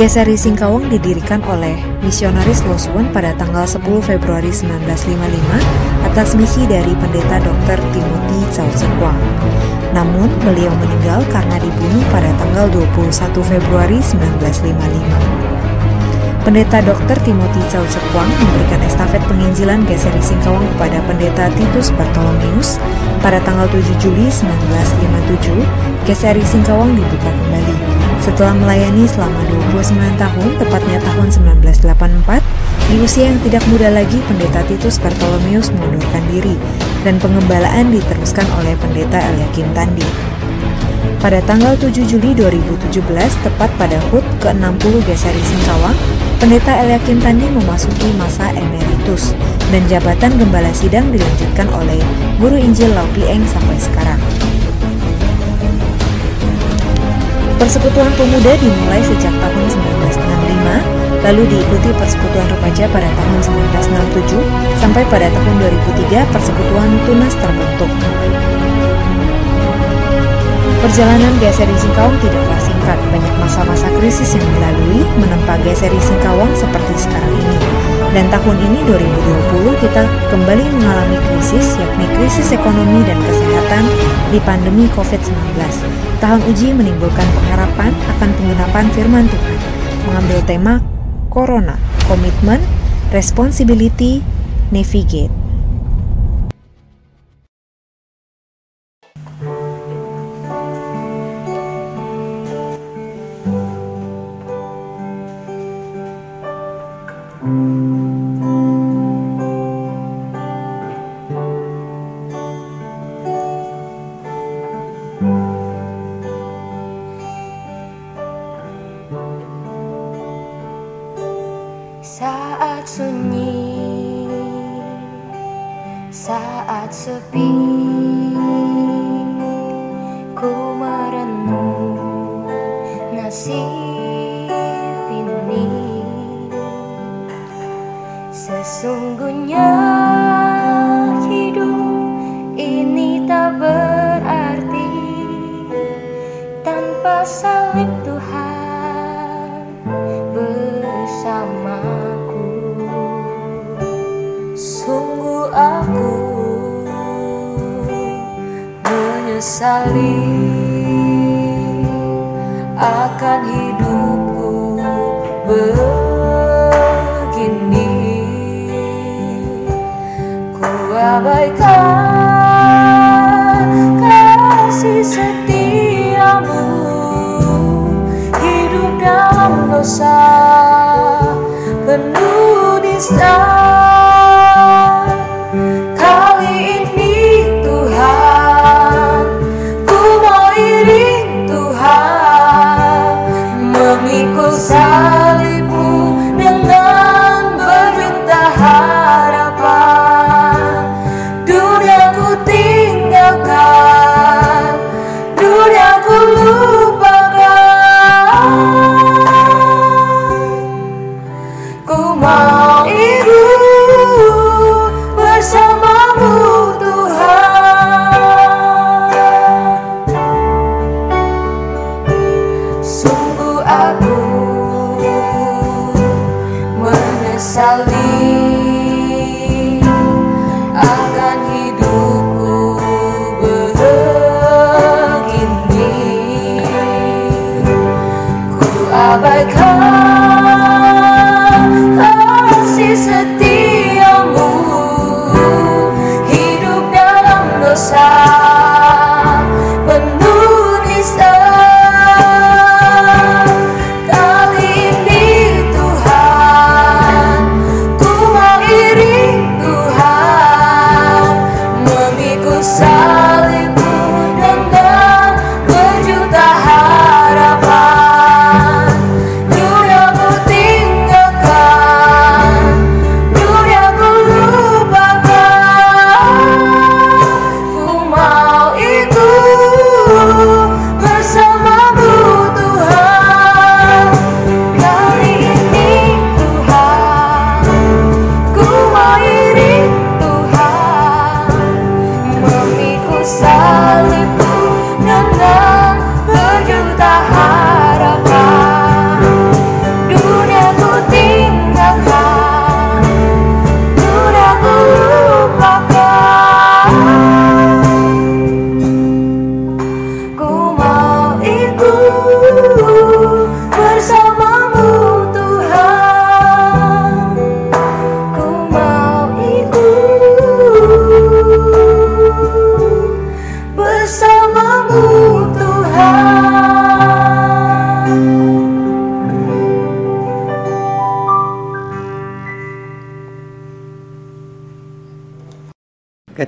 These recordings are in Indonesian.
GSRI Singkawang didirikan oleh misionaris Losuan pada tanggal 10 Februari 1955 atas misi dari pendeta Dr. Timothy Cao Sekwang. Namun, beliau meninggal karena dibunuh pada tanggal 21 Februari 1955. Pendeta Dr. Timothy Cao Sekwang memberikan estafet penginjilan GSRI Singkawang kepada pendeta Titus Bartolomeus pada tanggal 7 Juli 1957. GSRI Singkawang dibuka kembali. Setelah melayani selama 29 tahun, tepatnya tahun 1984, di usia yang tidak muda lagi, Pendeta Titus Bartolomeus mengundurkan diri dan pengembalaan diteruskan oleh Pendeta Eliakim Tandi. Pada tanggal 7 Juli 2017, tepat pada HUT ke-60 GSRI Singkawang, Pendeta Eliakim Tandi memasuki masa emeritus dan jabatan gembala sidang dilanjutkan oleh Guru Injil Laupi Eng sampai sekarang. Persekutuan Pemuda dimulai sejak tahun 1965, lalu diikuti Persekutuan Remaja pada tahun 1967, sampai pada tahun 2003 Persekutuan Tunas terbentuk. Perjalanan GSRI Singkawang tidaklah singkat, banyak masa-masa krisis yang dilalui menempa GSRI Singkawang seperti sekarang ini. Dan tahun ini 2020 kita kembali mengalami krisis, yakni krisis ekonomi dan kesehatan di pandemi COVID-19. Tahun uji menimbulkan pengharapan akan penggenapan firman Tuhan, mengambil tema Corona, Komitmen, Responsibility, Navigate.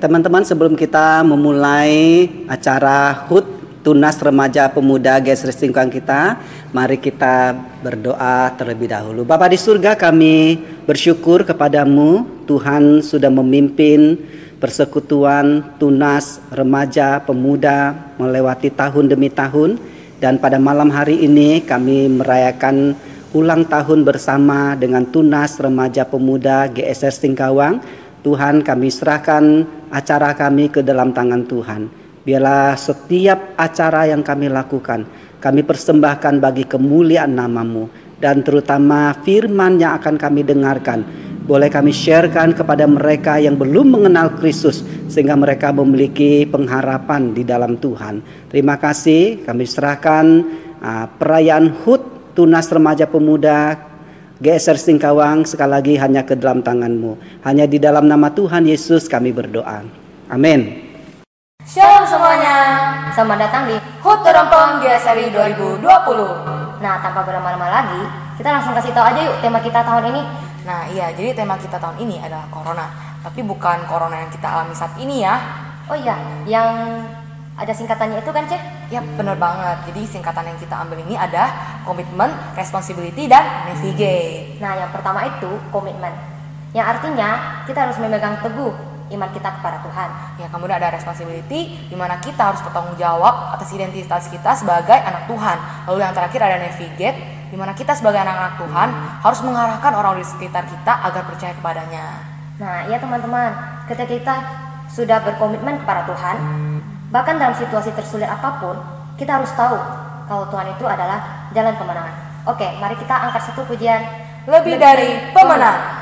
Teman-teman sebelum kita memulai acara HUT Tunas Remaja Pemuda GES Singkang kita, mari kita berdoa terlebih dahulu. Bapak di surga kami bersyukur kepadamu Tuhan sudah memimpin persekutuan tunas remaja pemuda melewati tahun demi tahun dan pada malam hari ini kami merayakan ulang tahun bersama dengan tunas remaja pemuda GSR Singkawang. Tuhan kami serahkan acara kami ke dalam tangan Tuhan. Biarlah setiap acara yang kami lakukan kami persembahkan bagi kemuliaan namamu dan terutama firman yang akan kami dengarkan boleh kami sharekan kepada mereka yang belum mengenal Kristus sehingga mereka memiliki pengharapan di dalam Tuhan. Terima kasih kami serahkan uh, perayaan HUT Tunas Remaja Pemuda GSR Singkawang sekali lagi hanya ke dalam tanganmu. Hanya di dalam nama Tuhan Yesus kami berdoa. Amin. Shalom semuanya, selamat datang di HUT Terompong GSRI 2020 Nah, tanpa berlama-lama lagi, kita langsung kasih tahu aja yuk tema kita tahun ini Nah iya, jadi tema kita tahun ini adalah corona. Tapi bukan corona yang kita alami saat ini ya. Oh iya, yang ada singkatannya itu kan, Cek? Ya bener banget. Jadi singkatan yang kita ambil ini ada komitmen, responsibility, dan navigate. Nah, yang pertama itu komitmen. Yang artinya kita harus memegang teguh iman kita kepada Tuhan. Ya kemudian ada responsibility, di mana kita harus bertanggung jawab atas identitas kita sebagai anak Tuhan. Lalu yang terakhir ada navigate, di mana kita sebagai anak-anak Tuhan harus mengarahkan orang di sekitar kita agar percaya kepadanya. Nah, ya teman-teman, ketika kita sudah berkomitmen kepada Tuhan, bahkan dalam situasi tersulit apa pun, kita harus tahu kalau Tuhan itu adalah jalan kemenangan. Oke, mari kita angkat satu pujian Lebih dari pemenang. Lebih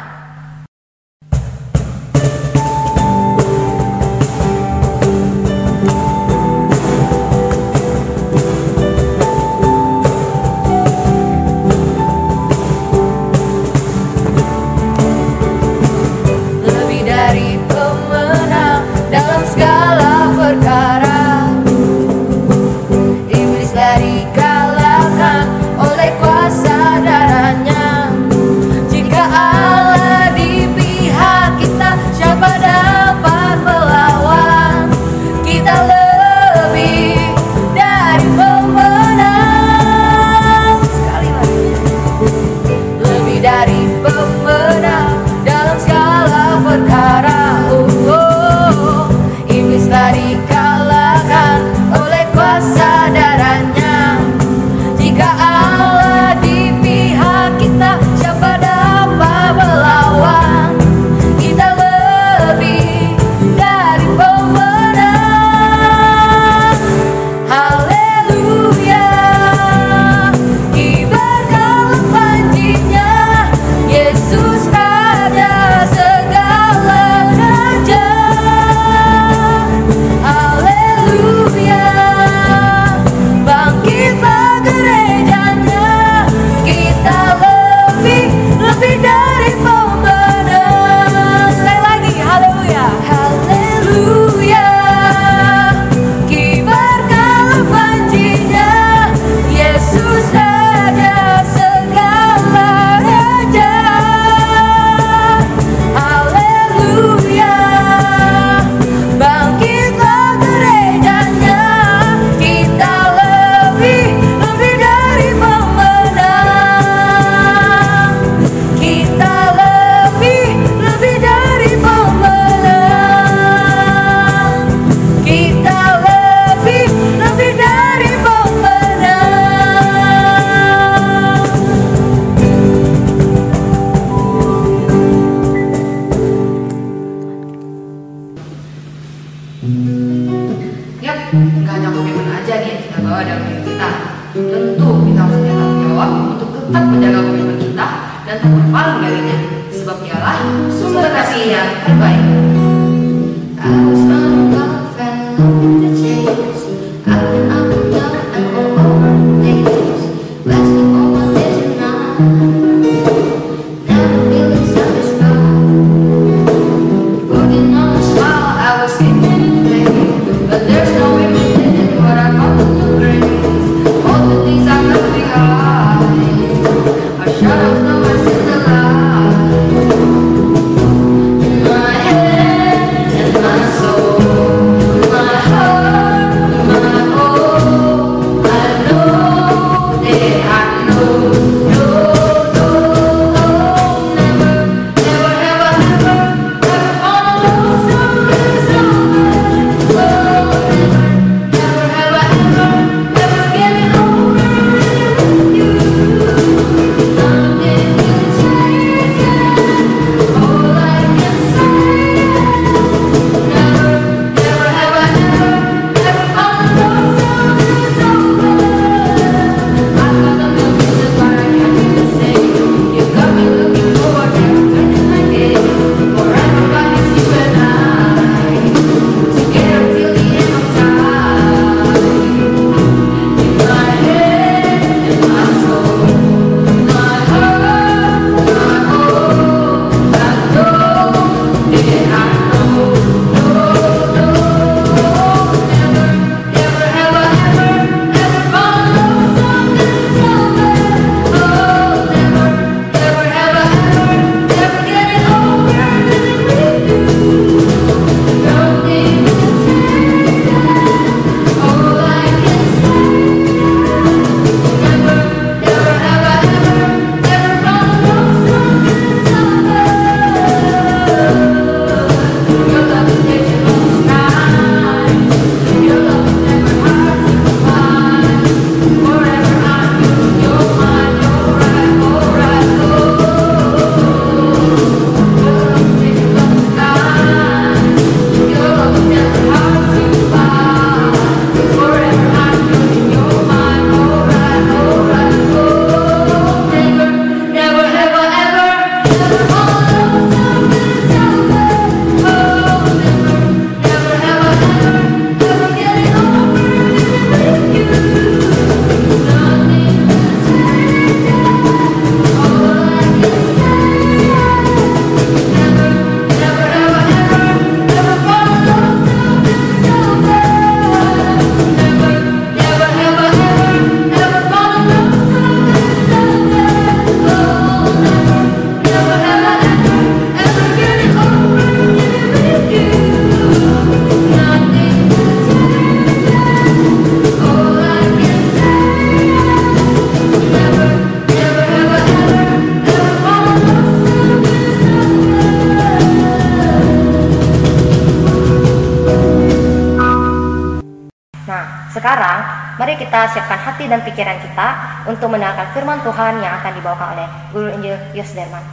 untuk mendengarkan firman Tuhan yang akan dibawakan oleh Guru Injil Yos Derman.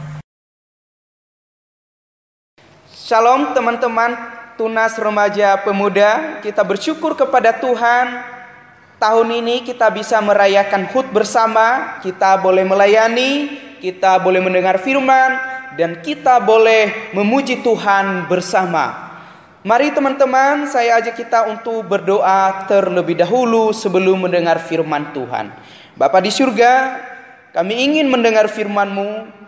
Shalom teman-teman Tunas Remaja Pemuda. Kita bersyukur kepada Tuhan. Tahun ini kita bisa merayakan HUT bersama. Kita boleh melayani Kita boleh mendengar firman Dan kita boleh memuji Tuhan bersama. Mari teman-teman saya ajak kita untuk berdoa terlebih dahulu sebelum mendengar firman Tuhan Bapa di surga kami ingin mendengar firman-Mu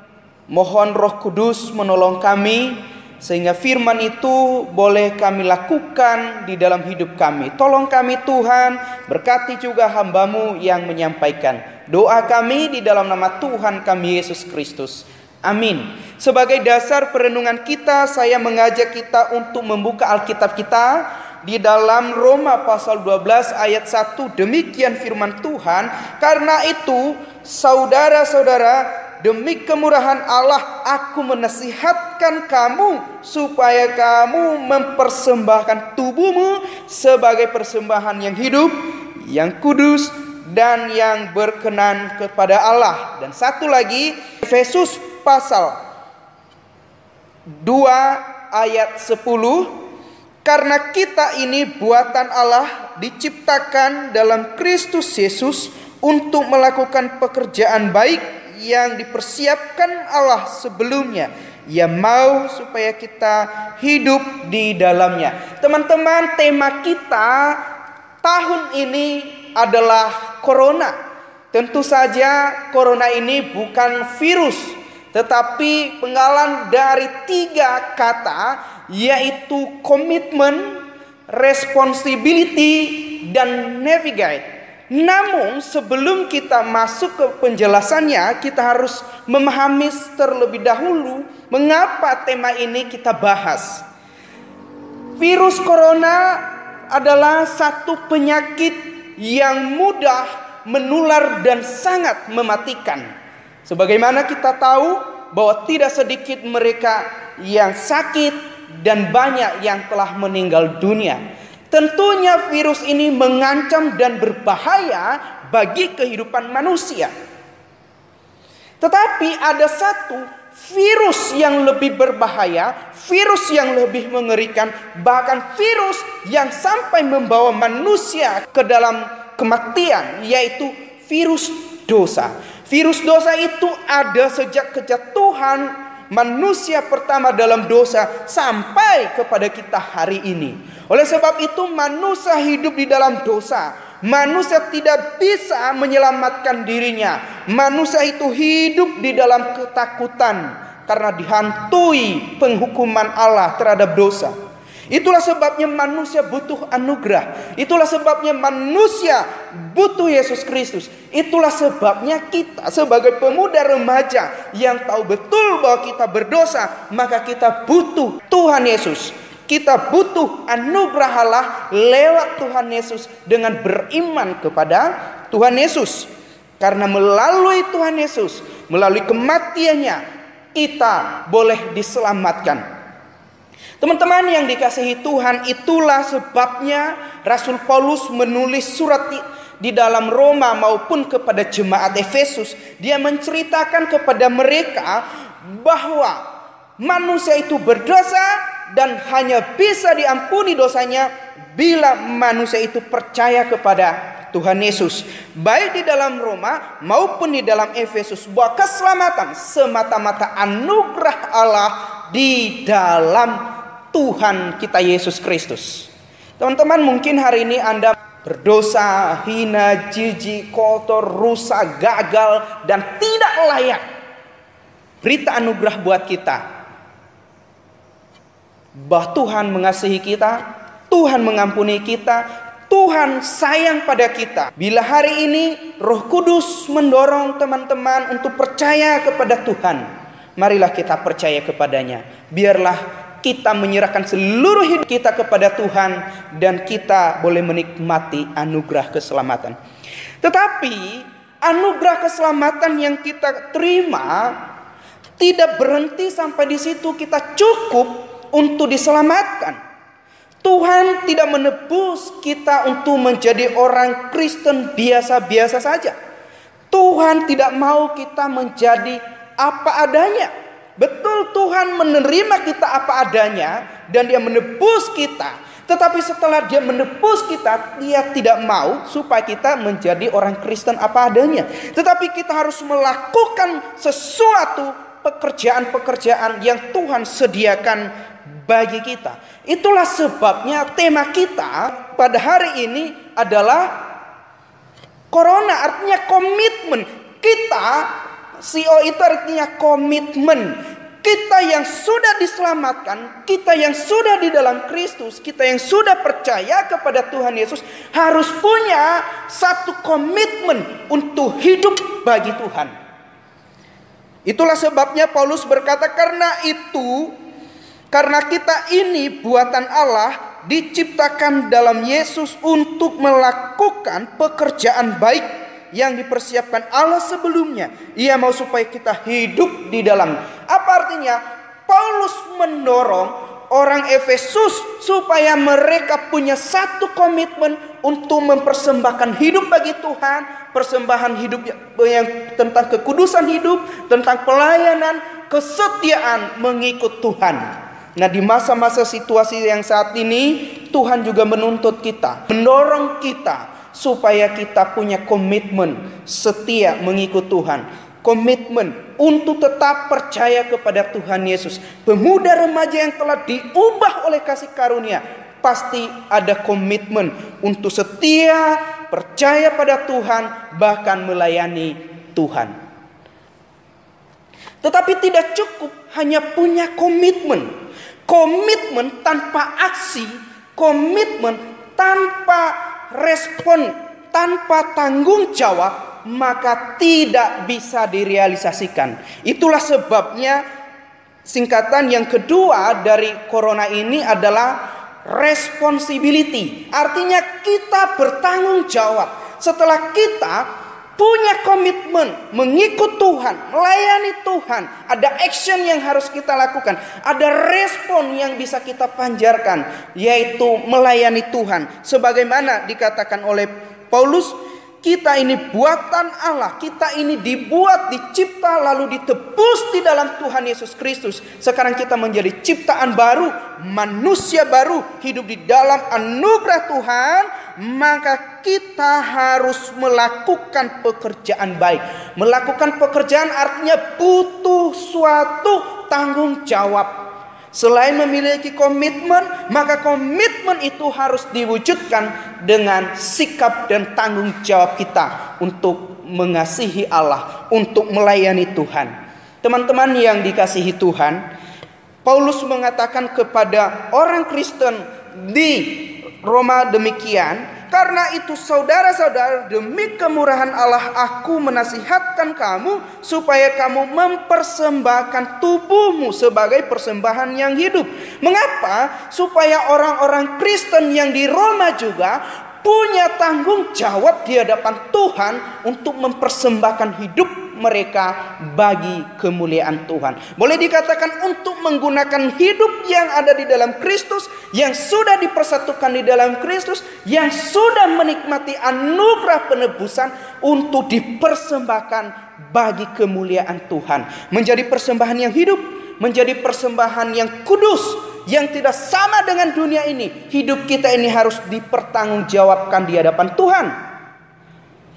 Mohon roh kudus menolong kami sehingga firman itu boleh kami lakukan di dalam hidup kami. Tolong kami Tuhan, berkati juga hambamu yang menyampaikan. Doa kami di dalam nama Tuhan kami Yesus Kristus. Amin. Sebagai dasar perenungan kita, saya mengajak kita untuk membuka Alkitab kita di dalam Roma pasal 12 ayat 1. Demikian firman Tuhan. Karena itu, saudara-saudara, Demi kemurahan Allah aku menasihatkan kamu supaya kamu mempersembahkan tubuhmu sebagai persembahan yang hidup, yang kudus dan yang berkenan kepada Allah. Dan satu lagi Efesus pasal 2 ayat 10 karena kita ini buatan Allah diciptakan dalam Kristus Yesus untuk melakukan pekerjaan baik yang dipersiapkan Allah sebelumnya. Ia mau supaya kita hidup di dalamnya. Teman-teman, tema kita tahun ini adalah corona. Tentu saja corona ini bukan virus, tetapi penggalan dari tiga kata yaitu komitmen, responsibility, dan navigate. Namun sebelum kita masuk ke penjelasannya, kita harus memahami terlebih dahulu mengapa tema ini kita bahas. Virus corona adalah satu penyakit yang mudah menular dan sangat mematikan. Sebagaimana kita tahu bahwa tidak sedikit mereka yang sakit dan banyak yang telah meninggal dunia. Tentunya virus ini mengancam dan berbahaya bagi kehidupan manusia. Tetapi ada satu virus yang lebih berbahaya, virus yang lebih mengerikan, bahkan virus yang sampai membawa manusia ke dalam kematian, yaitu virus dosa. Virus dosa itu ada sejak kejatuhan manusia pertama dalam dosa sampai kepada kita hari ini. Oleh sebab itu manusia hidup di dalam dosa. Manusia tidak bisa menyelamatkan dirinya. Manusia itu hidup di dalam ketakutan karena dihantui penghukuman Allah terhadap dosa. Itulah sebabnya manusia butuh anugerah. Itulah sebabnya manusia butuh Yesus Kristus. Itulah sebabnya kita sebagai pemuda remaja yang tahu betul bahwa kita berdosa, maka kita butuh Tuhan Yesus. Kita butuh anugerah Allah lewat Tuhan Yesus dengan beriman kepada Tuhan Yesus. Karena melalui Tuhan Yesus, melalui kematiannya, kita boleh diselamatkan. Teman-teman yang dikasihi Tuhan, itulah sebabnya Rasul Paulus menulis surat di dalam Roma maupun kepada jemaat Efesus. Dia menceritakan kepada mereka bahwa manusia itu berdosa dan hanya bisa diampuni dosanya bila manusia itu percaya kepada Tuhan Yesus. Baik di dalam Roma maupun di dalam Efesus bahwa keselamatan semata-mata anugerah Allah di dalam Tuhan kita Yesus Kristus. Teman-teman mungkin hari ini Anda berdosa, hina, jijik, kotor, rusak, gagal dan tidak layak. Berita anugerah buat kita bahwa Tuhan mengasihi kita, Tuhan mengampuni kita, Tuhan sayang pada kita. Bila hari ini Roh Kudus mendorong teman-teman untuk percaya kepada Tuhan, marilah kita percaya kepadanya. Biarlah kita menyerahkan seluruh hidup kita kepada Tuhan dan kita boleh menikmati anugerah keselamatan. Tetapi anugerah keselamatan yang kita terima tidak berhenti sampai di situ kita cukup untuk diselamatkan. Tuhan tidak menebus kita untuk menjadi orang Kristen biasa-biasa saja. Tuhan tidak mau kita menjadi apa adanya. Betul Tuhan menerima kita apa adanya dan dia menebus kita. Tetapi setelah dia menebus kita, dia tidak mau supaya kita menjadi orang Kristen apa adanya. Tetapi kita harus melakukan sesuatu pekerjaan-pekerjaan yang Tuhan sediakan bagi kita. Itulah sebabnya tema kita pada hari ini adalah Corona artinya komitmen. Kita CO itu artinya komitmen. Kita yang sudah diselamatkan, kita yang sudah di dalam Kristus, kita yang sudah percaya kepada Tuhan Yesus harus punya satu komitmen untuk hidup bagi Tuhan. Itulah sebabnya Paulus berkata karena itu karena kita ini buatan Allah diciptakan dalam Yesus untuk melakukan pekerjaan baik yang dipersiapkan Allah sebelumnya. Ia mau supaya kita hidup di dalam. Apa artinya? Paulus mendorong orang Efesus supaya mereka punya satu komitmen untuk mempersembahkan hidup bagi Tuhan, persembahan hidup yang tentang kekudusan hidup, tentang pelayanan, kesetiaan mengikut Tuhan. Nah, di masa-masa situasi yang saat ini, Tuhan juga menuntut kita, mendorong kita supaya kita punya komitmen setia mengikut Tuhan. Komitmen untuk tetap percaya kepada Tuhan Yesus. Pemuda remaja yang telah diubah oleh kasih karunia pasti ada komitmen untuk setia, percaya pada Tuhan, bahkan melayani Tuhan. Tetapi tidak cukup hanya punya komitmen. Komitmen tanpa aksi, komitmen tanpa respon, tanpa tanggung jawab, maka tidak bisa direalisasikan. Itulah sebabnya singkatan yang kedua dari corona ini adalah responsibility. Artinya kita bertanggung jawab. Setelah kita punya komitmen mengikut Tuhan, melayani Tuhan, ada action yang harus kita lakukan, ada respon yang bisa kita panjarkan, yaitu melayani Tuhan. Sebagaimana dikatakan oleh Paulus, kita ini buatan Allah, kita ini dibuat, dicipta, lalu ditebus di dalam Tuhan Yesus Kristus. Sekarang kita menjadi ciptaan baru, manusia baru, hidup di dalam anugerah Tuhan. Maka kita harus melakukan pekerjaan baik. Melakukan pekerjaan artinya butuh suatu tanggung jawab. Selain memiliki komitmen, maka komitmen itu harus diwujudkan dengan sikap dan tanggung jawab kita untuk mengasihi Allah, untuk melayani Tuhan. Teman-teman yang dikasihi Tuhan, Paulus mengatakan kepada orang Kristen di Roma demikian, karena itu saudara-saudara demi kemurahan Allah aku menasihatkan kamu supaya kamu mempersembahkan tubuhmu sebagai persembahan yang hidup. Mengapa? Supaya orang-orang Kristen yang di Roma juga punya tanggung jawab di hadapan Tuhan untuk mempersembahkan hidup mereka bagi kemuliaan Tuhan. Boleh dikatakan untuk menggunakan hidup yang ada di dalam Kristus, yang sudah dipersatukan di dalam Kristus, yang sudah menikmati anugerah penebusan untuk dipersembahkan bagi kemuliaan Tuhan. Menjadi persembahan yang hidup, menjadi persembahan yang kudus, yang tidak sama dengan dunia ini. Hidup kita ini harus dipertanggungjawabkan di hadapan Tuhan.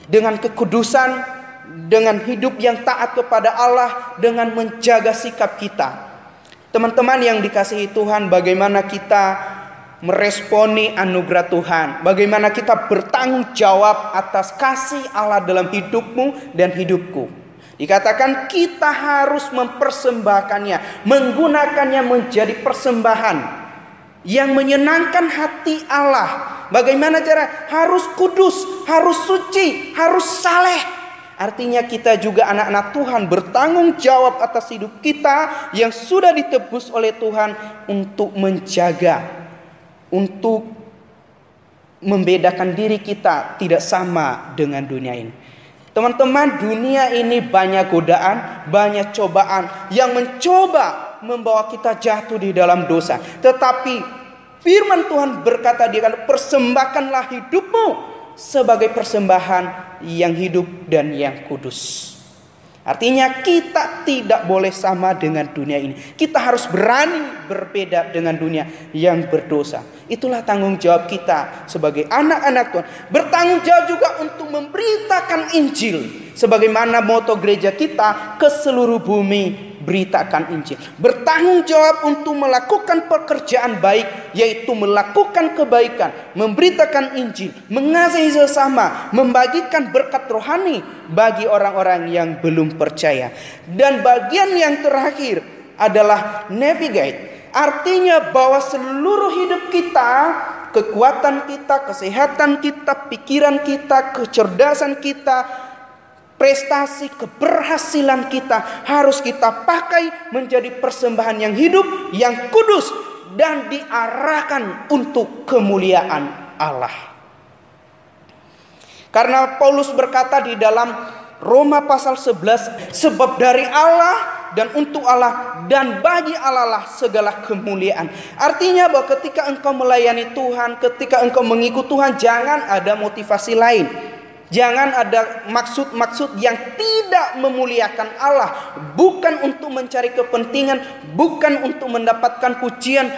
Dengan kekudusan, dengan hidup yang taat kepada Allah, dengan menjaga sikap kita. Teman-teman yang dikasihi Tuhan, bagaimana kita meresponi anugerah Tuhan, bagaimana kita bertanggung jawab atas kasih Allah dalam hidupmu dan hidupku. Dikatakan kita harus mempersembahkannya, menggunakannya menjadi persembahan yang menyenangkan hati Allah. Bagaimana cara? Harus kudus, harus suci, harus saleh. Artinya kita juga anak-anak Tuhan bertanggung jawab atas hidup kita yang sudah ditebus oleh Tuhan untuk menjaga, untuk membedakan diri kita tidak sama dengan dunia ini. Teman-teman, dunia ini banyak godaan, banyak cobaan yang mencoba membawa kita jatuh di dalam dosa. Tetapi Firman Tuhan berkata dia kan persembahkanlah hidupmu sebagai persembahan yang hidup dan yang kudus. Artinya kita tidak boleh sama dengan dunia ini. Kita harus berani berbeda dengan dunia yang berdosa. Itulah tanggung jawab kita sebagai anak-anak Tuhan. Bertanggung jawab juga untuk memberitakan Injil. Sebagaimana moto gereja kita ke seluruh bumi beritakan Injil. Bertanggung jawab untuk melakukan pekerjaan baik yaitu melakukan kebaikan, memberitakan Injil, mengasihi sesama, membagikan berkat rohani bagi orang-orang yang belum percaya. Dan bagian yang terakhir adalah navigate. Artinya bahwa seluruh hidup kita, kekuatan kita, kesehatan kita, pikiran kita, kecerdasan kita, prestasi, keberhasilan kita harus kita pakai menjadi persembahan yang hidup, yang kudus dan diarahkan untuk kemuliaan Allah. Karena Paulus berkata di dalam Roma pasal 11, sebab dari Allah dan untuk Allah dan bagi Allah lah segala kemuliaan. Artinya bahwa ketika engkau melayani Tuhan, ketika engkau mengikut Tuhan, jangan ada motivasi lain. Jangan ada maksud-maksud yang tidak memuliakan Allah, bukan untuk mencari kepentingan, bukan untuk mendapatkan pujian,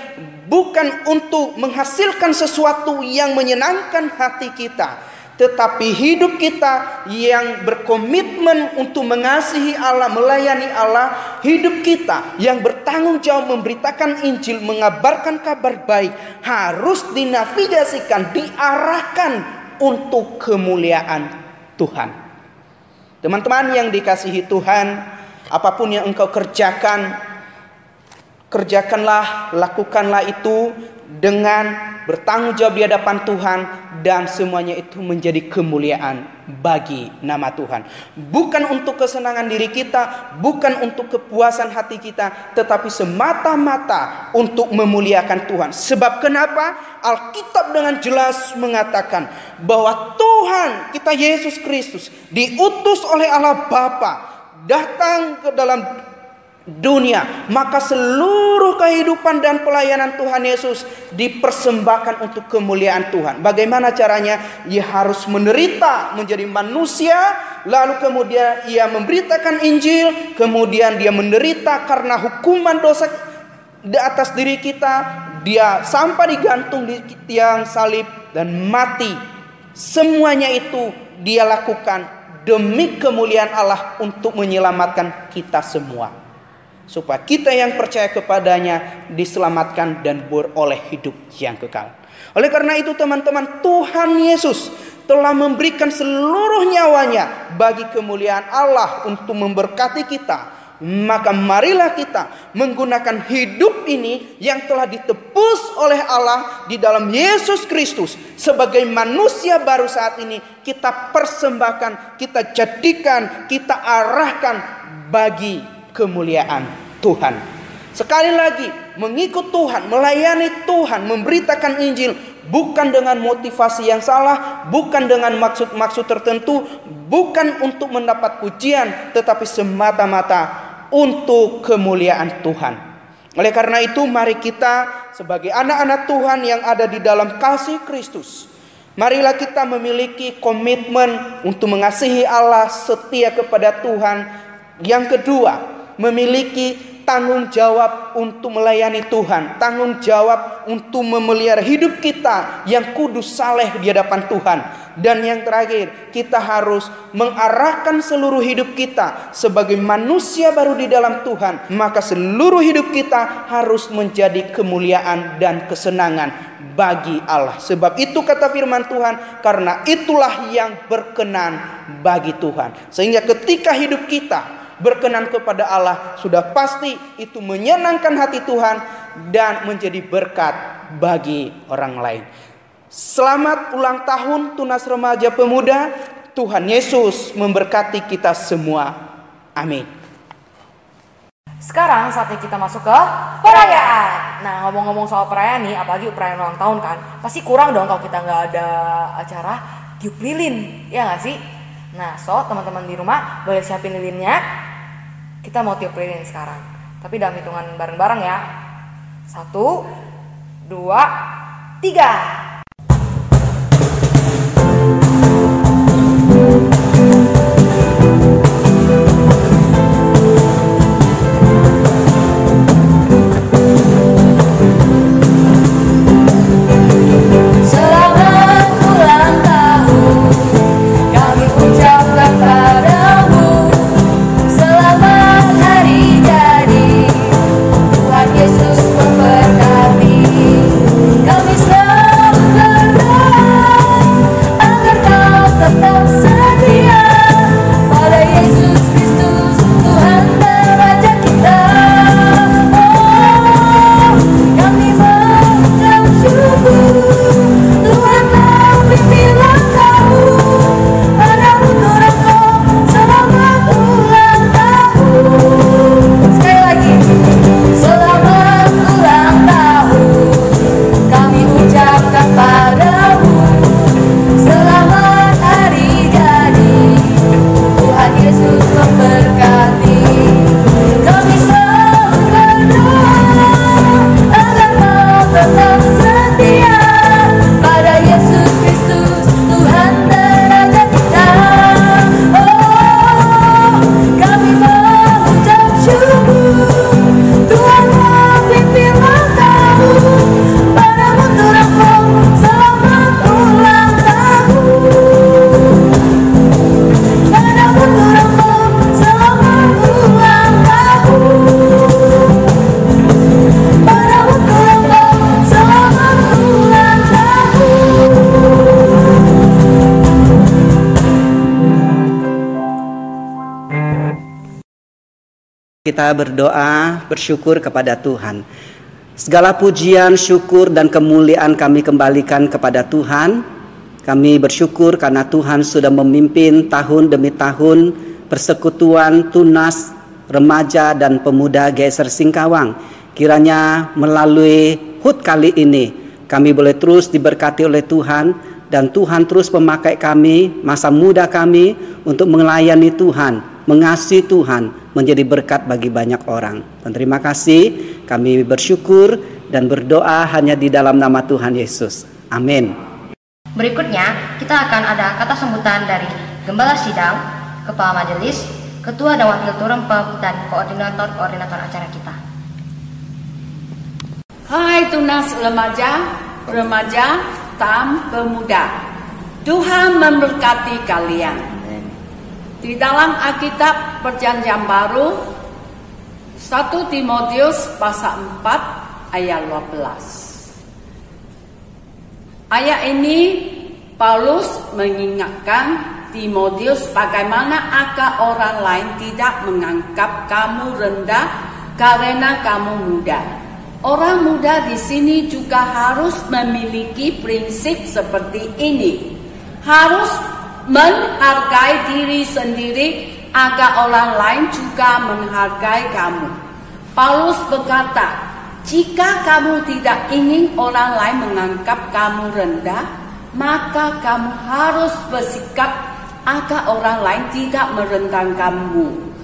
bukan untuk menghasilkan sesuatu yang menyenangkan hati kita, tetapi hidup kita yang berkomitmen untuk mengasihi Allah, melayani Allah, hidup kita yang bertanggung jawab memberitakan Injil, mengabarkan kabar baik, harus dinavigasikan, diarahkan untuk kemuliaan Tuhan. Teman-teman yang dikasihi Tuhan, apa pun yang engkau kerjakan, kerjakanlah, lakukanlah itu dengan bertanggung jawab di hadapan Tuhan dan semuanya itu menjadi kemuliaan bagi nama Tuhan. Bukan untuk kesenangan diri kita, bukan untuk kepuasan hati kita, tetapi semata-mata untuk memuliakan Tuhan. Sebab kenapa? Alkitab dengan jelas mengatakan bahwa Tuhan kita Yesus Kristus diutus oleh Allah Bapa datang ke dalam dunia, maka seluruh kehidupan dan pelayanan Tuhan Yesus dipersembahkan untuk kemuliaan Tuhan. Bagaimana caranya? Ia harus menderita menjadi manusia, lalu kemudian ia memberitakan Injil, kemudian dia menderita karena hukuman dosa di atas diri kita, dia sampai digantung di tiang salib dan mati. Semuanya itu dia lakukan demi kemuliaan Allah untuk menyelamatkan kita semua supaya kita yang percaya kepadanya diselamatkan dan beroleh hidup yang kekal. Oleh karena itu teman-teman, Tuhan Yesus telah memberikan seluruh nyawanya bagi kemuliaan Allah untuk memberkati kita. Maka marilah kita menggunakan hidup ini yang telah ditebus oleh Allah di dalam Yesus Kristus sebagai manusia baru saat ini kita persembahkan, kita jadikan, kita arahkan bagi kemuliaan Tuhan. Sekali lagi, mengikut Tuhan, melayani Tuhan, memberitakan Injil bukan dengan motivasi yang salah, bukan dengan maksud-maksud tertentu, bukan untuk mendapat pujian, tetapi semata-mata untuk kemuliaan Tuhan. Oleh karena itu, mari kita sebagai anak-anak Tuhan yang ada di dalam kasih Kristus, marilah kita memiliki komitmen untuk mengasihi Allah, setia kepada Tuhan. Yang kedua, memiliki tanggung jawab untuk melayani Tuhan, tanggung jawab untuk memelihara hidup kita yang kudus saleh di hadapan Tuhan. Dan yang terakhir, kita harus mengarahkan seluruh hidup kita sebagai manusia baru di dalam Tuhan, maka seluruh hidup kita harus menjadi kemuliaan dan kesenangan bagi Allah. Sebab itu kata firman Tuhan, karena itulah yang berkenan bagi Tuhan. Sehingga ketika hidup kita berkenan kepada Allah sudah pasti itu menyenangkan hati Tuhan dan menjadi berkat bagi orang lain. Selamat ulang tahun Tunas Remaja Pemuda. Tuhan Yesus memberkati kita semua. Amin. Sekarang saatnya kita masuk ke perayaan. Nah ngomong-ngomong soal perayaan nih, apalagi perayaan ulang tahun kan, pasti kurang dong kalau kita nggak ada acara tiup lilin, ya nggak sih? Nah, so teman-teman di rumah boleh siapin lilinnya. Kita mau tiup lilin sekarang. Tapi dalam hitungan bareng-bareng ya. Satu, dua, tiga. Berdoa, bersyukur kepada Tuhan. Segala pujian, syukur, dan kemuliaan kami kembalikan kepada Tuhan. Kami bersyukur karena Tuhan sudah memimpin tahun demi tahun persekutuan tunas remaja dan pemuda GSR Singkawang. Kiranya melalui HUT kali ini kami boleh terus diberkati oleh Tuhan dan Tuhan terus memakai kami, masa muda kami untuk melayani Tuhan, mengasihi Tuhan, menjadi berkat bagi banyak orang. Dan terima kasih, kami bersyukur dan berdoa hanya di dalam nama Tuhan Yesus. Amin. Berikutnya, kita akan ada kata sambutan dari Gembala Sidang, Kepala Majelis, Ketua dan Wakil Turempem, dan Koordinator-Koordinator acara kita. Hai tunas remaja, remaja, tam, pemuda. Tuhan memberkati kalian. Di dalam Alkitab Perjanjian Baru 1 Timotius pasal 4 ayat 12. Ayat ini Paulus mengingatkan Timotius bagaimana agar orang lain tidak menganggap kamu rendah karena kamu muda. Orang muda di sini juga harus memiliki prinsip seperti ini. Harus menghargai diri sendiri agar orang lain juga menghargai kamu. Paulus berkata, jika kamu tidak ingin orang lain menganggap kamu rendah, maka kamu harus bersikap agar orang lain tidak merendahkan kamu.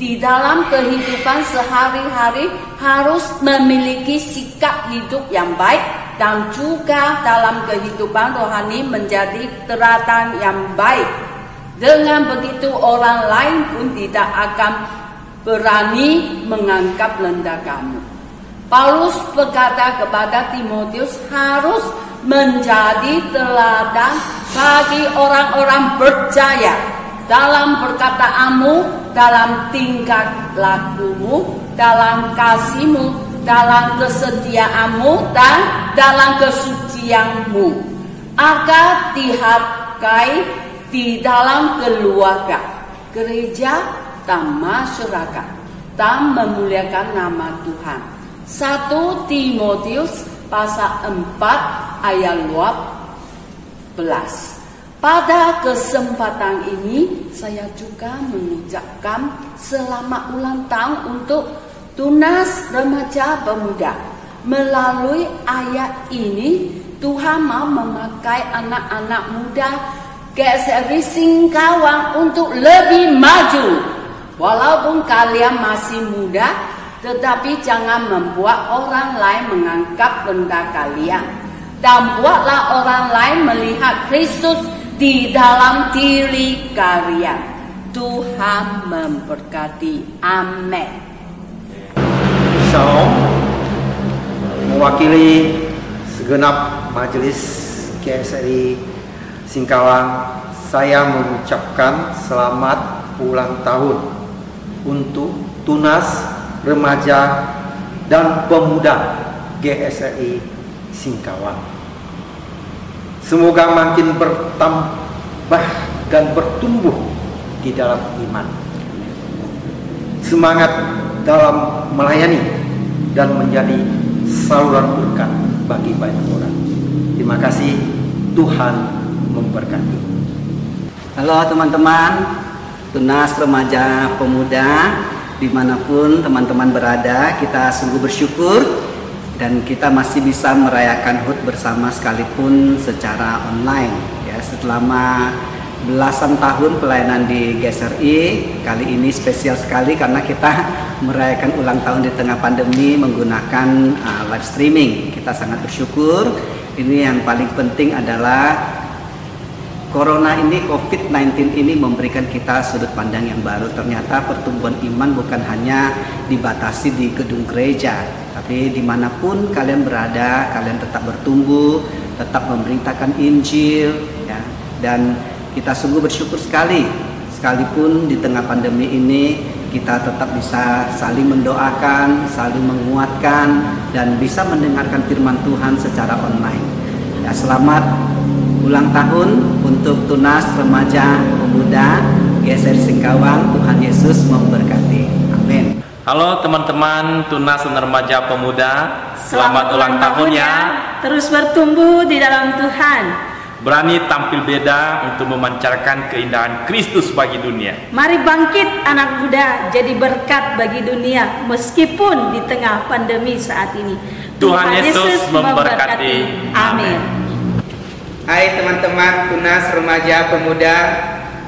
Di dalam kehidupan sehari-hari harus memiliki sikap hidup yang baik dan juga dalam kehidupan rohani menjadi teladan yang baik. Dengan begitu orang lain pun tidak akan berani menganggap rendah kamu. Paulus berkata kepada Timotius harus menjadi teladan bagi orang-orang percaya dalam perkataanmu, dalam tingkah lakumu, dalam kasihmu, dalam kesetiaanmu, dan dalam kesucianmu, agar dihargai di dalam keluarga, gereja, dan masyarakat, dan memuliakan nama Tuhan. 1 Timotius pasal 4 ayat 12. Pada kesempatan ini saya juga mengucapkan selamat ulang tahun untuk tunas remaja pemuda. Melalui ayat ini Tuhan mau memakai anak-anak muda GSRI Singkawang untuk lebih maju. Walaupun kalian masih muda, tetapi jangan membuat orang lain menganggap rendah kalian. Dan buatlah orang lain melihat Kristus di dalam diri kalian. Tuhan memberkati. Amin. Shalom Mewakili segenap majelis GSRI Singkawang Saya mengucapkan selamat ulang tahun Untuk tunas remaja dan pemuda GSRI Singkawang Semoga makin bertambah dan bertumbuh di dalam iman Semangat dalam melayani dan menjadi saluran berkat bagi banyak orang. Terima kasih, Tuhan memberkati. Halo teman-teman, tunas remaja pemuda di mana pun teman-teman berada, kita sungguh bersyukur dan kita masih bisa merayakan HUT bersama sekalipun secara online. Ya, selama belasan tahun pelayanan di GSRI kali ini spesial sekali karena kita merayakan ulang tahun di tengah pandemi menggunakan uh, live streaming. Kita sangat bersyukur. Ini yang paling penting adalah Corona ini COVID-19 ini memberikan kita sudut pandang yang baru. Ternyata pertumbuhan iman bukan hanya dibatasi di gedung gereja tapi di mana pun kalian berada kalian tetap bertumbuh tetap memberitakan Injil ya dan kita sungguh bersyukur sekali sekalipun di tengah pandemi ini kita tetap bisa saling mendoakan, saling menguatkan dan bisa mendengarkan firman Tuhan secara online. Ya, selamat ulang tahun untuk Tunas Remaja Pemuda GSR Singkawang. Tuhan Yesus memberkati. Halo teman-teman Tunas dan Remaja Pemuda, selamat, ulang tahun ya. Terus bertumbuh di dalam Tuhan. Berani tampil beda untuk memancarkan keindahan Kristus bagi dunia. Mari bangkit anak muda jadi berkat bagi dunia meskipun di tengah pandemi saat ini. Tuhan Yesus memberkati. Amin. Hai teman-teman Tunas Remaja Pemuda,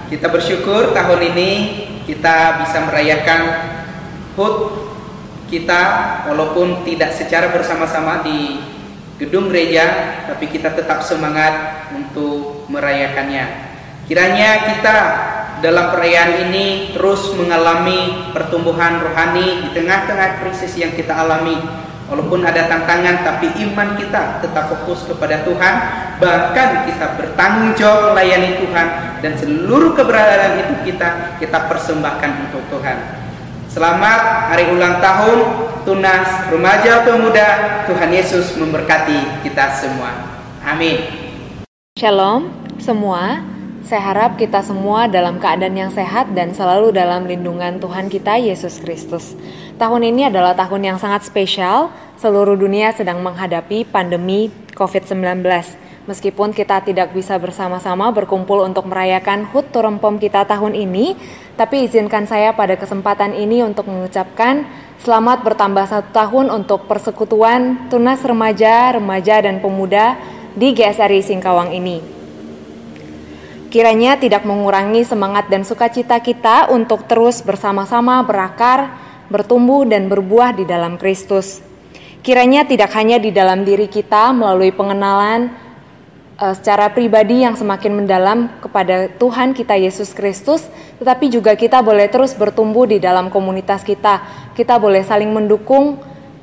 kita bersyukur tahun ini kita bisa merayakan HUT kita walaupun tidak secara bersama-sama di gedung gereja, tapi kita tetap semangat untuk merayakannya. Kiranya kita dalam perayaan ini terus mengalami pertumbuhan rohani di tengah-tengah krisis yang kita alami. Walaupun ada tantangan, tapi iman kita tetap fokus kepada Tuhan. Bahkan kita bertanggung jawab melayani Tuhan dan seluruh keberadaan hidup kita kita persembahkan untuk Tuhan. Selamat hari ulang tahun Tunas Remaja Pemuda. Tuhan Yesus memberkati kita semua. Amin. Shalom semua. Saya harap kita semua dalam keadaan yang sehat dan selalu dalam lindungan Tuhan kita Yesus Kristus. Tahun ini adalah tahun yang sangat spesial. Seluruh dunia sedang menghadapi pandemi COVID-19. Meskipun kita tidak bisa bersama-sama berkumpul untuk merayakan HUT Turempom kita tahun ini, tapi izinkan saya pada kesempatan ini untuk mengucapkan selamat bertambah satu tahun untuk persekutuan tunas remaja, remaja dan pemuda di GSRI Singkawang ini. Kiranya tidak mengurangi semangat dan sukacita kita untuk terus bersama-sama berakar, bertumbuh dan berbuah di dalam Kristus. Kiranya tidak hanya di dalam diri kita melalui pengenalan uh, secara pribadi yang semakin mendalam kepada Tuhan kita Yesus Kristus, tetapi juga kita boleh terus bertumbuh di dalam komunitas kita. Kita boleh saling mendukung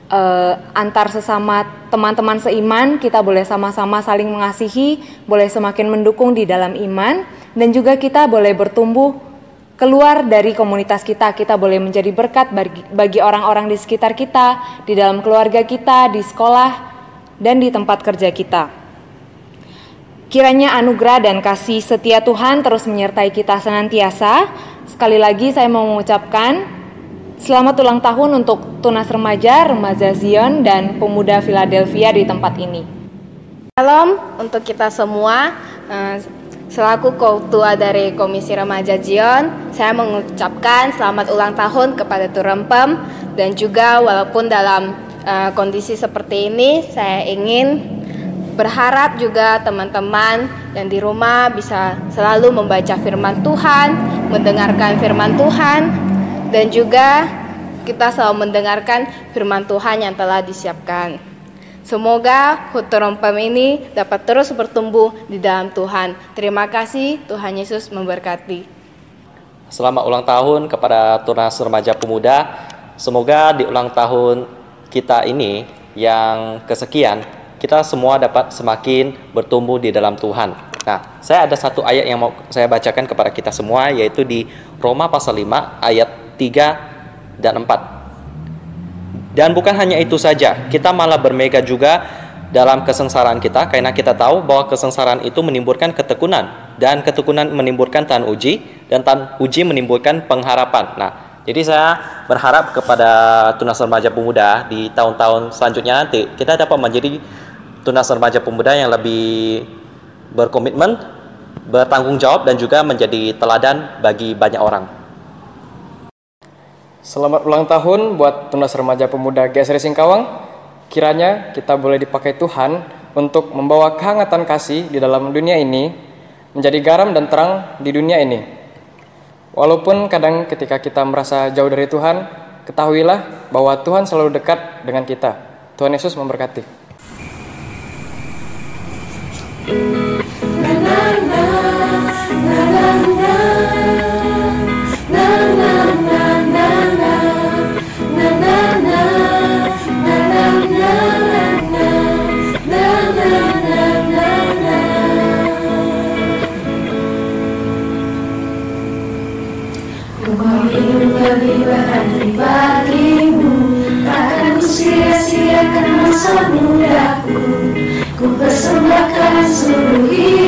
uh, antar sesama teman-teman seiman, kita boleh sama-sama saling mengasihi, boleh semakin mendukung di dalam iman, dan juga kita boleh bertumbuh keluar dari komunitas kita. Kita boleh menjadi berkat bagi, bagi orang-orang di sekitar kita, di dalam keluarga kita, di sekolah, dan di tempat kerja kita. Kiranya anugerah dan kasih setia Tuhan terus menyertai kita senantiasa. Sekali lagi saya mau mengucapkan selamat ulang tahun untuk tunas remaja, remaja Zion, dan pemuda Philadelphia di tempat ini. Salam untuk kita semua. Eh, selaku ketua dari Komisi Remaja Zion, saya mengucapkan selamat ulang tahun kepada Turempem dan juga walaupun dalam uh, kondisi seperti ini, saya ingin Berharap juga teman-teman yang di rumah bisa selalu membaca firman Tuhan, mendengarkan firman Tuhan, dan juga kita selalu mendengarkan firman Tuhan yang telah disiapkan. Semoga HUT Turompem ini dapat terus bertumbuh di dalam Tuhan. Terima kasih, Tuhan Yesus memberkati. Selamat ulang tahun kepada Tunas Remaja Pemuda. Semoga di ulang tahun kita ini yang kesekian, kita semua dapat semakin bertumbuh di dalam Tuhan. Nah, saya ada satu ayat yang mau saya bacakan kepada kita semua, yaitu di Roma pasal 5 ayat 3 dan 4. Dan bukan hanya itu saja, kita malah bermega juga dalam kesengsaraan kita karena kita tahu bahwa kesengsaraan itu menimbulkan ketekunan dan ketekunan menimbulkan tahan uji dan tahan uji menimbulkan pengharapan. Nah, jadi saya berharap kepada tunas remaja pemuda di tahun-tahun selanjutnya nanti kita dapat menjadi tunas remaja pemuda yang lebih berkomitmen, bertanggung jawab dan juga menjadi teladan bagi banyak orang. Selamat ulang tahun buat Tunas Remaja Pemuda GSR Singkawang. Kiranya kita boleh dipakai Tuhan untuk membawa kehangatan kasih di dalam dunia ini, menjadi garam dan terang di dunia ini. Walaupun kadang ketika kita merasa jauh dari Tuhan, ketahuilah bahwa Tuhan selalu dekat dengan kita. Tuhan Yesus memberkati. Ku mau hidup lebih berarti bagimu Takkan ku sia-siakan masa mudaku Ku persembahkan seluruh hidupku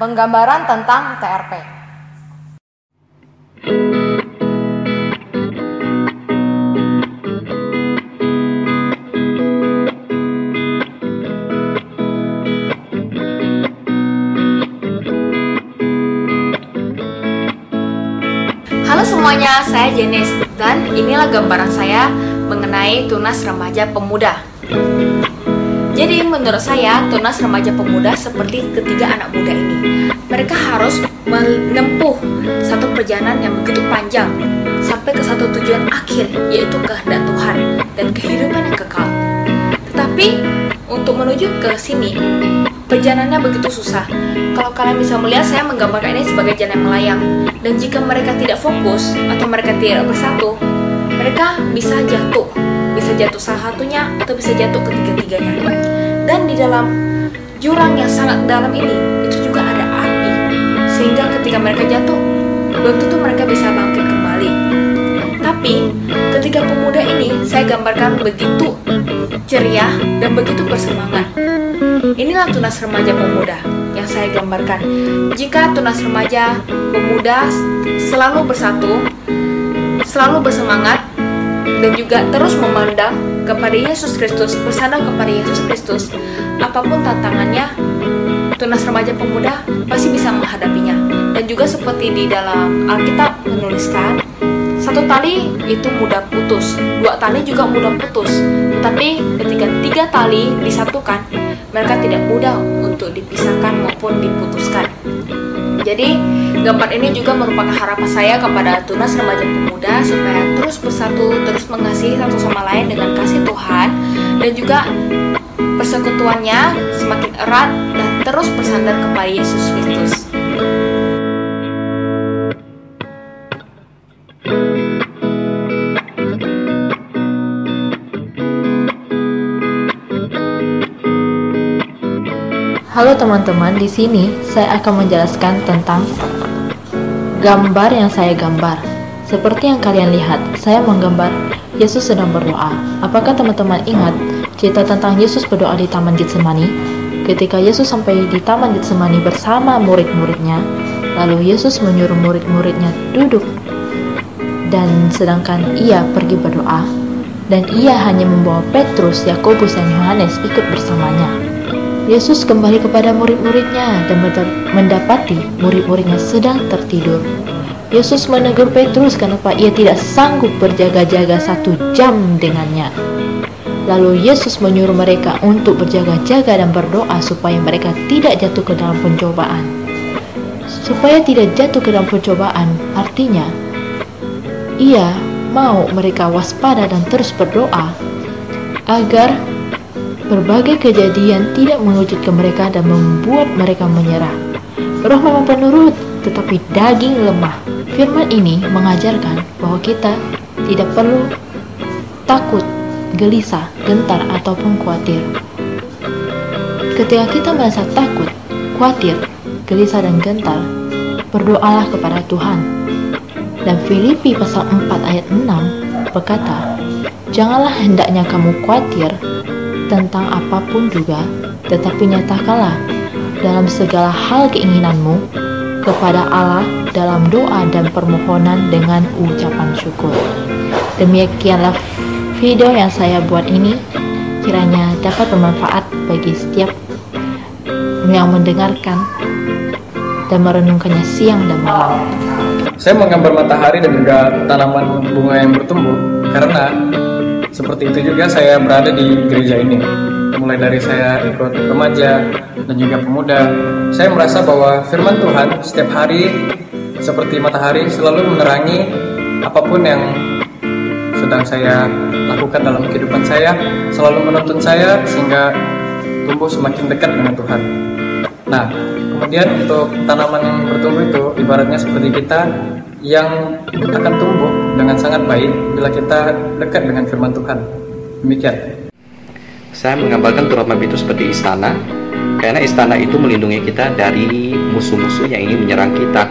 penggambaran tentang TRP. Halo semuanya, saya Jenis dan inilah gambaran saya mengenai Tunas Remaja Pemuda. Jadi menurut saya Tunas Remaja Pemuda seperti ketiga anak muda ini. Mereka harus menempuh satu perjalanan yang begitu panjang sampai ke satu tujuan akhir yaitu kehendak Tuhan dan kehidupan yang kekal. Tetapi untuk menuju ke sini perjalanannya begitu susah. Kalau kalian bisa melihat saya menggambarkan ini sebagai jalan yang melayang dan jika mereka tidak fokus atau mereka tidak bersatu, mereka bisa jatuh, bisa jatuh salah satunya atau bisa jatuh ketiga-tiganya. Dalam jurang yang sangat dalam ini itu juga ada api, sehingga ketika mereka jatuh, belum tentu mereka bisa bangkit kembali. Tapi ketika pemuda ini saya gambarkan begitu ceria dan begitu bersemangat. Inilah tunas remaja pemuda yang saya gambarkan. Jika tunas remaja pemuda selalu bersatu, selalu bersemangat, dan juga terus memandang kepada Yesus Kristus, bersandar kepada Yesus Kristus, apa pun tantangannya, tunas remaja pemuda pasti bisa menghadapinya. Dan juga seperti di dalam Alkitab menuliskan, satu tali itu mudah putus, dua tali juga mudah putus. Tetapi ketika tiga tali disatukan, mereka tidak mudah untuk dipisahkan maupun diputuskan. Jadi, gambar ini juga merupakan harapan saya kepada tunas remaja pemuda supaya terus bersatu, terus mengasihi satu sama lain dengan kasih Tuhan dan juga persekutuannya semakin erat dan terus bersandar kepada Yesus Kristus. Halo teman-teman, di sini saya akan menjelaskan tentang gambar yang saya gambar. Seperti yang kalian lihat, saya menggambar Yesus sedang berdoa. Apakah teman-teman ingat cerita tentang Yesus berdoa di Taman Getsemani? Ketika Yesus sampai di Taman Getsemani bersama murid-muridnya, lalu Yesus menyuruh murid-muridnya duduk dan sedangkan ia pergi berdoa dan ia hanya membawa Petrus, Yakobus, dan Yohanes ikut bersamanya. Yesus kembali kepada murid-muridnya dan mendapati murid-muridnya sedang tertidur. Yesus menegur Petrus kenapa ia tidak sanggup berjaga-jaga satu jam dengannya. Lalu Yesus menyuruh mereka untuk berjaga-jaga dan berdoa supaya mereka tidak jatuh ke dalam pencobaan. Supaya tidak jatuh ke dalam pencobaan, artinya ia mau mereka waspada dan terus berdoa agar berbagai kejadian tidak ke mereka dan membuat mereka menyerah. Roh memang penurut, tetapi daging lemah. Firman ini mengajarkan bahwa kita tidak perlu takut, gelisah, gentar, ataupun khawatir. Ketika kita merasa takut, khawatir, gelisah, dan gentar, berdoalah kepada Tuhan. Dan Filipi pasal 4 ayat 6 berkata, Janganlah hendaknya kamu khawatir tentang apa pun juga, tetapi nyatakanlah dalam segala hal keinginanmu kepada Allah dalam doa dan permohonan dengan ucapan syukur. Demikianlah video yang saya buat ini kiranya dapat bermanfaat bagi setiap yang mendengarkan dan merenungkannya siang dan malam. Saya menggambar matahari dan juga tanaman bunga yang bertumbuh karena seperti itu juga saya berada di gereja ini. Mulai dari saya ikut remaja dan juga pemuda, saya merasa bahwa firman Tuhan setiap hari seperti matahari selalu menerangi apa pun yang sedang saya lakukan dalam kehidupan saya, selalu menuntun saya sehingga tumbuh semakin dekat dengan Tuhan. Nah, kemudian untuk tanaman yang bertumbuh itu ibaratnya seperti kita yang akan tumbuh dengan sangat baik bila kita dekat dengan firman Tuhan. Demikian. Saya menggambarkan Turap itu seperti istana, karena istana itu melindungi kita dari musuh-musuh yang ingin menyerang kita.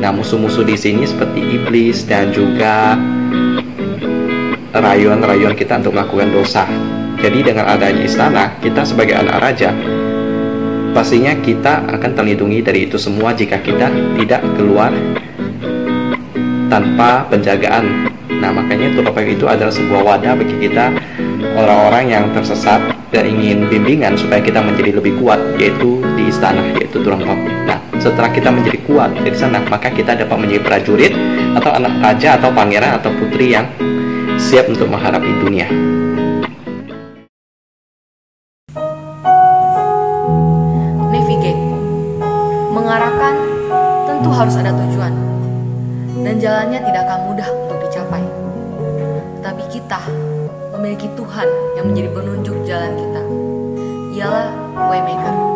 Nah, musuh-musuh di sini seperti iblis dan juga rayuan-rayuan kita untuk melakukan dosa. Jadi dengan adanya istana, kita sebagai anak raja pastinya kita akan terlindungi dari itu semua jika kita tidak keluar tanpa penjagaan. Nah, makanya tour open itu adalah sebuah wadah bagi kita orang-orang yang tersesat dan ingin bimbingan supaya kita menjadi lebih kuat, yaitu di istana, yaitu Turangkap. Nah, setelah kita menjadi kuat di sana, maka kita dapat menjadi prajurit atau anak raja atau pangeran atau putri yang siap untuk menghadapi dunia. Harus ada tujuan. Dan jalannya tidak akan mudah untuk dicapai. Tapi kita memiliki Tuhan yang menjadi penunjuk jalan kita. Ialah Waymaker.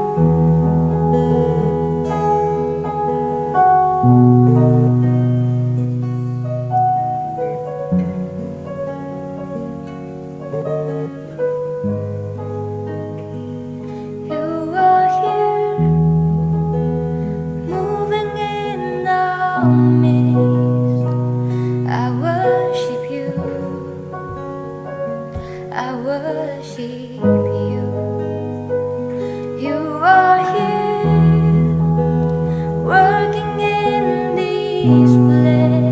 Please bless.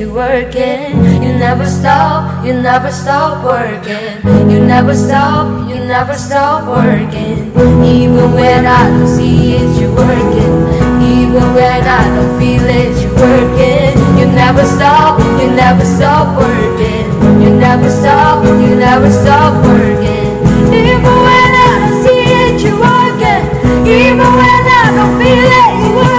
You're working. You never stop, you never stop working. You never stop, you never stop working. Even when I don't see it, you're working. Even when I don't feel it, you're working. You never stop, you never stop working. You never stop, you never stop working. Even when I don't see it, you're working. Even when I don't feel it, you're working.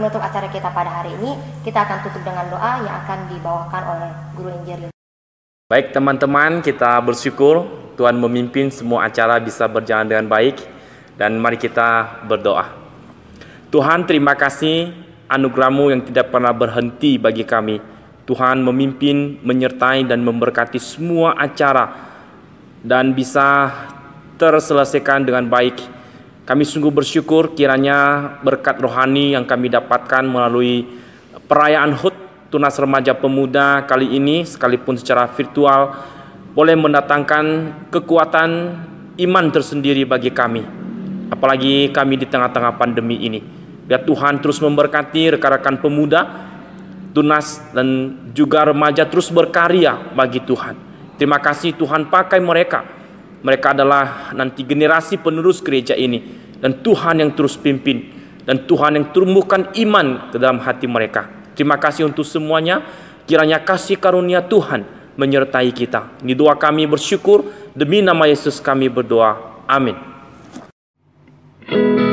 Menutup acara kita pada hari ini, kita akan tutup dengan doa yang akan dibawakan oleh Guru Injil. Baik teman-teman, kita bersyukur Tuhan memimpin semua acara bisa berjalan dengan baik dan mari kita berdoa. Tuhan terima kasih anugerahmu yang tidak pernah berhenti bagi kami. Tuhan memimpin, menyertai dan memberkati semua acara dan bisa terselesaikan dengan baik. Kami sungguh bersyukur kiranya berkat rohani yang kami dapatkan melalui perayaan HUT Tunas Remaja Pemuda kali ini sekalipun secara virtual boleh mendatangkan kekuatan iman tersendiri bagi kami. Apalagi kami di tengah-tengah pandemi ini. Biar Tuhan terus memberkati rekan-rekan pemuda, tunas dan juga remaja terus berkarya bagi Tuhan. Terima kasih Tuhan pakai mereka. Mereka adalah nanti generasi penerus gereja ini dan Tuhan yang terus pimpin dan Tuhan yang tumbuhkan iman ke dalam hati mereka. Terima kasih untuk semuanya. Kiranya kasih karunia Tuhan menyertai kita. Ini doa kami bersyukur demi nama Yesus kami berdoa. Amin.